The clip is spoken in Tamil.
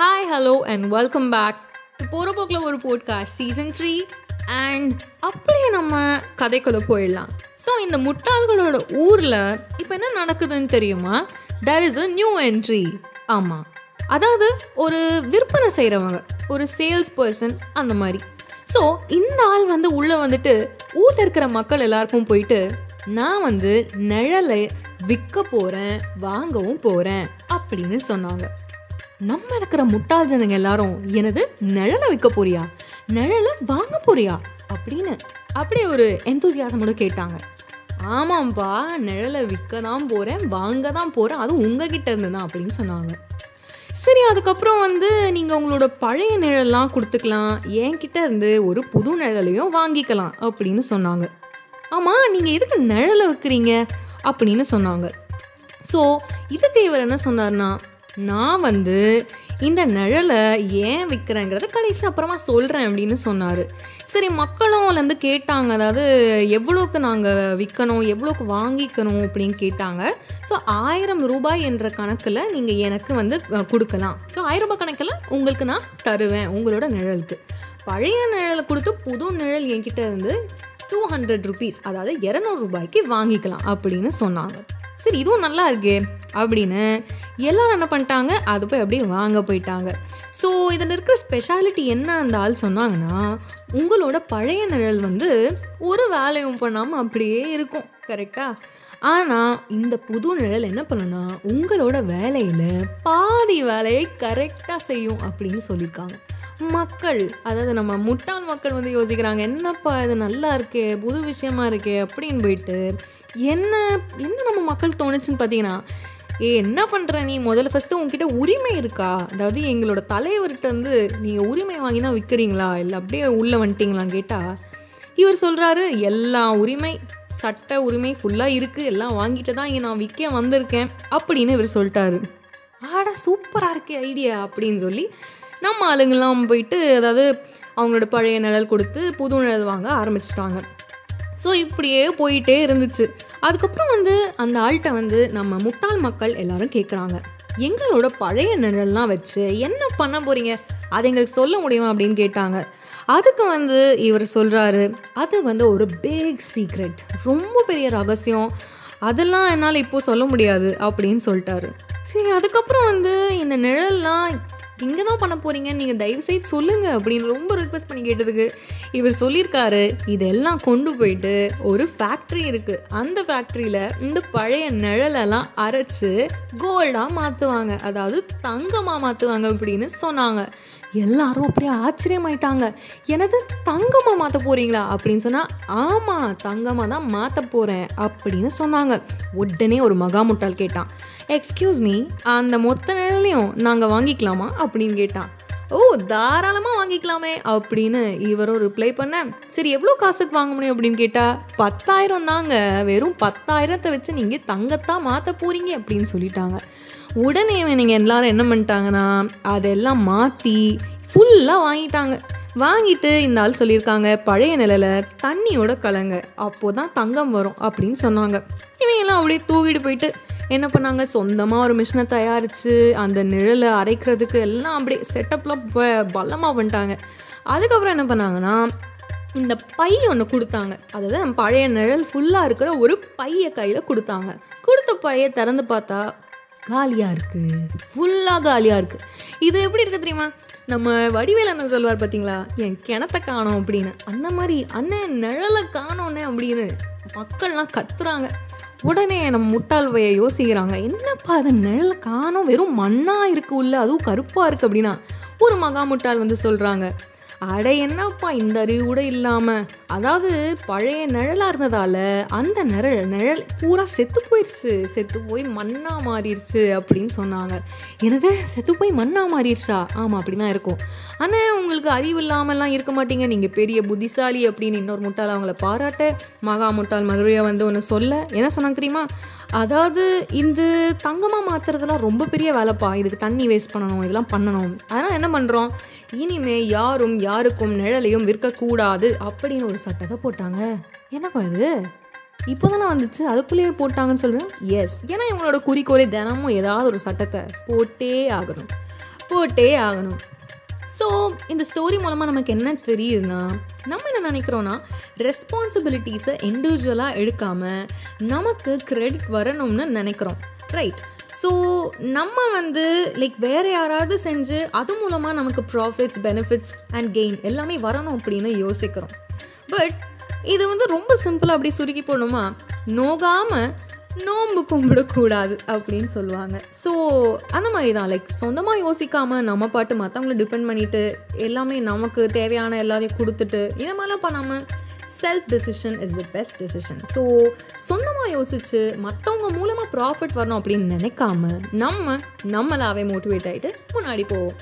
Hi hello and welcome back போகிற போக்கில் ஒரு போட்காஸ்ட் சீசன் த்ரீ அண்ட் அப்படியே நம்ம கதைக்குள்ளே போயிடலாம். ஸோ இந்த முட்டாள்களோட ஊரில் இப்போ என்ன நடக்குதுன்னு தெரியுமா? There is a new entry ஆமாம் அதாவது ஒரு விற்பனை செய்கிறவங்க ஒரு சேல்ஸ் பர்சன் அந்த மாதிரி. ஸோ இந்த ஆள் வந்து உள்ளே வந்துட்டு ஊரில் இருக்கிற மக்கள் எல்லாருக்கும் போயிட்டு நான் வந்து நிழலை விற்க போகிறேன் வாங்கவும் போகிறேன் அப்படின்னு சொன்னாங்க. நம்ம இருக்கிற முட்டாள் ஜனங்க எல்லாரும் எனது நிழலை விற்க போறியா? நிழலை வாங்க போறியா? அப்படின்னு அப்படியே ஒரு எந்தூசியாசமோட கேட்டாங்க. ஆமாம்ப்பா நிழலை விற்க தான் போகிறேன் வாங்க தான் போகிறேன் அதுவும் உங்ககிட்ட இருந்து தான் அப்படின்னு சொன்னாங்க. சரி அதுக்கப்புறம் வந்து நீங்கள் உங்களோட பழைய நிழல்லாம் கொடுத்துக்கலாம் என்கிட்ட இருந்து ஒரு புது நிழலையும் வாங்கிக்கலாம் அப்படின்னு சொன்னாங்க. ஆமாம் நீங்கள் எதுக்கு நிழலை வைக்கிறீங்க அப்படின்னு சொன்னாங்க. ஸோ இதுக்கு இவர் என்ன சொன்னார்னா நான் வந்து இந்த நிழலை ஏன் விற்கிறேங்கிறத கடைசியில் அப்புறமா சொல்கிறேன் அப்படின்னு சொன்னார். சரி மக்களும் அதுலேருந்து கேட்டாங்க. அதாவது எவ்வளோக்கு நாங்கள் விற்கணும் எவ்வளோக்கு வாங்கிக்கணும் அப்படின்னு கேட்டாங்க. ஸோ ஆயிரம் ரூபாய் என்ற கணக்கில் நீங்கள் எனக்கு வந்து கொடுக்கலாம். ஸோ ஆயிரம் ரூபாய் கணக்கில் உங்களுக்கு நான் தருவேன் உங்களோட நிழலுக்கு. பழைய நிழலை கொடுத்து புது நிழல் என்கிட்ட இருந்து டூ ஹண்ட்ரட் ருபீஸ் அதாவது இரநூறு ரூபாய்க்கு வாங்கிக்கலாம் அப்படின்னு சொன்னாங்க. சரி இதுவும் நல்லா இருக்கே அப்படின்னு எல்லாரும் என்ன பண்ணிட்டாங்க? அது போய் அப்படியே வாங்க போயிட்டாங்க. ஸோ இதில் இருக்கிற ஸ்பெஷாலிட்டி என்ன அந்த ஆள் சொன்னாங்கன்னா உங்களோட பழைய நிழல் வந்து ஒரு வேலையும் பண்ணாமல் அப்படியே இருக்கும் கரெக்டாக ஆனால் இந்த புது நிழல் என்ன பண்ணுன்னா உங்களோட வேலையில் பாதி வேலையை கரெக்டாக செய்யும் அப்படின்னு சொல்லியிருக்காங்க. மக்கள் அதாவது நம்ம முட்டாள் மக்கள் வந்து யோசிக்கிறாங்க என்னப்பா இது நல்லா இருக்கே புது விஷயமா இருக்கே அப்படின்னு போயிட்டு என்ன என்ன நம்ம மக்கள் தோணுச்சுன்னு பார்த்தீங்கன்னா ஏ என்ன பண்ணுற நீ? முதல்ல ஃபஸ்ட்டு உங்ககிட்ட உரிமை இருக்கா? அதாவது எங்களோட தலைவர்கிட்ட வந்து நீங்கள் உரிமை வாங்கி தான் விற்கிறீங்களா இல்லை அப்படியே உள்ளே வந்துட்டீங்களான்னு கேட்டால் இவர் சொல்கிறாரு எல்லா உரிமை சட்ட உரிமை ஃபுல்லாக இருக்குது எல்லாம் வாங்கிட்டு தான் இங்கே நான் விற்க வந்திருக்கேன் அப்படின்னு இவர் சொல்லிட்டாரு. ஆடா சூப்பராக இருக்கே ஐடியா அப்படின்னு சொல்லி நம்ம ஆளுங்கள்லாம் போயிட்டு அதாவது அவங்களோட பழைய நிழல் கொடுத்து புது நிழல் வாங்க ஆரம்பிச்சிட்டாங்க. ஸோ இப்படியே போயிட்டே இருந்துச்சு. அதுக்கப்புறம் வந்து அந்த ஆள்கிட்ட வந்து நம்ம முட்டாள் மக்கள் எல்லாரும் கேட்குறாங்க எங்களோட பழைய நிழல்லாம் வச்சு என்ன பண்ண போகிறீங்க அதை எங்களுக்கு சொல்ல முடியுமா? அப்படின்னு கேட்டாங்க. அதுக்கு வந்து இவர் சொல்கிறாரு அது வந்து ஒரு பிக் சீக்ரெட் ரொம்ப பெரிய ரகசியம். அதெல்லாம் என்னால் இப்போது சொல்ல முடியாது அப்படின்னு சொல்லிட்டாரு. சரி அதுக்கப்புறம் வந்து இந்த நிழல்லாம் இங்கே தான் பண்ண போகிறீங்கன்னு நீங்கள் தயவு செய்து சொல்லுங்கள் அப்படின்னு ரொம்ப ரிக்வெஸ்ட் பண்ணி கேட்டதுக்கு இவர் சொல்லியிருக்காரு. இதெல்லாம் கொண்டு போயிட்டு ஒரு ஃபேக்ட்ரி இருக்குது அந்த ஃபேக்ட்ரியில் இந்த பழைய நிழலெல்லாம் அரைச்சு கோல்டாக மாற்றுவாங்க அதாவது தங்கமாக மாற்றுவாங்க அப்படின்னு சொன்னாங்க. எல்லாரும் அப்படியே ஆச்சரியமாயிட்டாங்க. எனது தங்கமாக மாற்ற போகிறீங்களா அப்படின்னு சொன்னால் ஆமாம் தங்கமாக தான் மாற்ற போகிறேன் அப்படின்னு சொன்னாங்க. உடனே ஒரு மகா முட்டால் கேட்டான். எக்ஸ்கியூஸ் மீ அந்த மொத்த நிழலையும் நாங்கள் வாங்கிக்கலாமா? அப்படின்னு கேட்டான். ஓ தாராளமாக வாங்கிக்கலாமே அப்படின்னு இவரும் ரிப்ளை பண்ண சரி எவ்வளோ காசுக்கு வாங்க முடியும்? அப்படின்னு கேட்டால் பத்தாயிரம் தாங்க. வெறும் பத்தாயிரத்தை வச்சு நீங்கள் தங்கத்தான் மாற்ற போகிறீங்க அப்படின்னு சொல்லிட்டாங்க. உடனே நீங்கள் எல்லாரும் என்ன பண்ணிட்டாங்கன்னா அதெல்லாம் மாற்றி ஃபுல்லாக வாங்கிட்டாங்க. வாங்கிட்டு இந்த ஆள் சொல்லியிருக்காங்க பழைய நிலையில் தண்ணியோட கலங்க அப்போ தான் தங்கம் வரும் அப்படின்னு சொன்னாங்க. இவங்கெல்லாம் அப்படியே தூக்கிட்டு போயிட்டு என்ன பண்ணாங்க? சொந்தமாக ஒரு மிஷினை தயாரித்து அந்த நிழலை அரைக்கிறதுக்கு எல்லாம் அப்படியே செட்டப்லாம் பலமாக பண்ணிட்டாங்க அதுக்கப்புறம் என்ன பண்ணாங்கன்னா இந்த பை ஒன்று கொடுத்தாங்க. அதாவது பழைய நிழல் ஃபுல்லாக இருக்கிற ஒரு பையை கையில் கொடுத்தாங்க. கொடுத்த பையை திறந்து பார்த்தா காலியாக இருக்குது ஃபுல்லாக காலியாக இருக்குது இது எப்படி இருக்குது தெரியுமா? நம்ம வடிவேல் அண்ணன் சொல்வார் பார்த்தீங்களா என் கிணத்தை காணோம் அப்படின்னு. அந்த மாதிரி அண்ணன் நிழலை காணோன்னே அப்படின்னு மக்கள்லாம் கத்துறாங்க. உடனே நம்ம முட்டாள்வையை யோசிக்கிறாங்க என்னப்பா அதை நிழல் காணும் வெறும் மண்ணாக இருக்கு உள்ள அதுவும் கருப்பாக இருக்குது அப்படின்னா ஒரு மகா முட்டாள் வந்து சொல்கிறாங்க அட என்னப்பா இந்த அறிவு கூட இல்லாமல் அதாவது பழைய நிழலாக இருந்ததால் அந்த நிழல் நிழல் பூரா செத்து போயிடுச்சு செத்து போய் மண்ணாக மாறிடுச்சு அப்படின்னு சொன்னாங்க. எனது செத்து போய் மண்ணாக மாறிடுச்சா ஆமாம் அப்படி தான் இருக்கும். ஆனால் உங்களுக்கு அறிவு இல்லாமலாம் இருக்க மாட்டீங்க. நீங்கள் பெரிய புத்திசாலி அப்படின்னு இன்னொரு முட்டால் அவங்கள பாராட்ட மகா முட்டாள் மறுபடியும் வந்து ஒன்று சொல்ல. என்ன சொன்னாங்க தெரியுமா? அதாவது இந்த தங்கமாக மாற்றுறதுலாம் ரொம்ப பெரிய வேலைப்பா. இதுக்கு தண்ணி வேஸ்ட் பண்ணணும் இதெல்லாம் பண்ணணும். அதனால் என்ன பண்ணுறோம் இனிமே யாரும் யாருக்கும் நிழலையும் விற்கக்கூடாது அப்படின்னு ஒரு சட்டத்தை போட்டாங்க. என்னப்பா இது? இப்போ தானே வந்துச்சு அதுக்குள்ளேயே போட்டாங்கன்னு சொல்கிறேன் எஸ் ஏன்னா இவங்களோட குறிக்கோளே தினமும் ஏதாவது ஒரு சட்டத்தை போட்டே ஆகணும். போட்டே ஆகணும். ஸோ இந்த ஸ்டோரி மூலமாக நமக்கு என்ன தெரியுதுன்னா நம்ம என்ன நினைக்கிறோன்னா ரெஸ்பான்சிபிலிட்டிஸை இண்டிவிஜுவலாக எடுக்காமல் நமக்கு கிரெடிட் வரணும்னு நினைக்கிறோம். ரைட் ஸோ நம்ம வந்து லைக் வேறு யாராவது செஞ்சு அது மூலமாக நமக்கு ப்ராஃபிட்ஸ் பெனிஃபிட்ஸ் அண்ட் கெயின் எல்லாமே வரணும் அப்படின்னு யோசிக்கிறோம். பட் இது வந்து ரொம்ப சிம்பிளாக அப்படி சுருக்கி போடணுமா? நோகாமல் நோம்பு கும்பிடக்கூடாது அப்படின்னு சொல்லுவாங்க. ஸோ அந்த மாதிரி தான் லைக் சொந்தமாக யோசிக்காமல் நம்ம பாட்டு மற்றவங்கள டிபெண்ட் பண்ணிவிட்டு எல்லாமே நமக்கு தேவையான எல்லாத்தையும் கொடுத்துட்டு இதை மாதிரிலாம் பண்ணாமல் self decision is the best decision so சொந்தமாக யோசித்து மற்றவங்க மூலமாக ப்ராஃபிட் வரணும் அப்படின்னு நினைக்காம நம்ம நம்மளாவே மோட்டிவேட் ஆகிட்டு முன்னாடி போவோம்.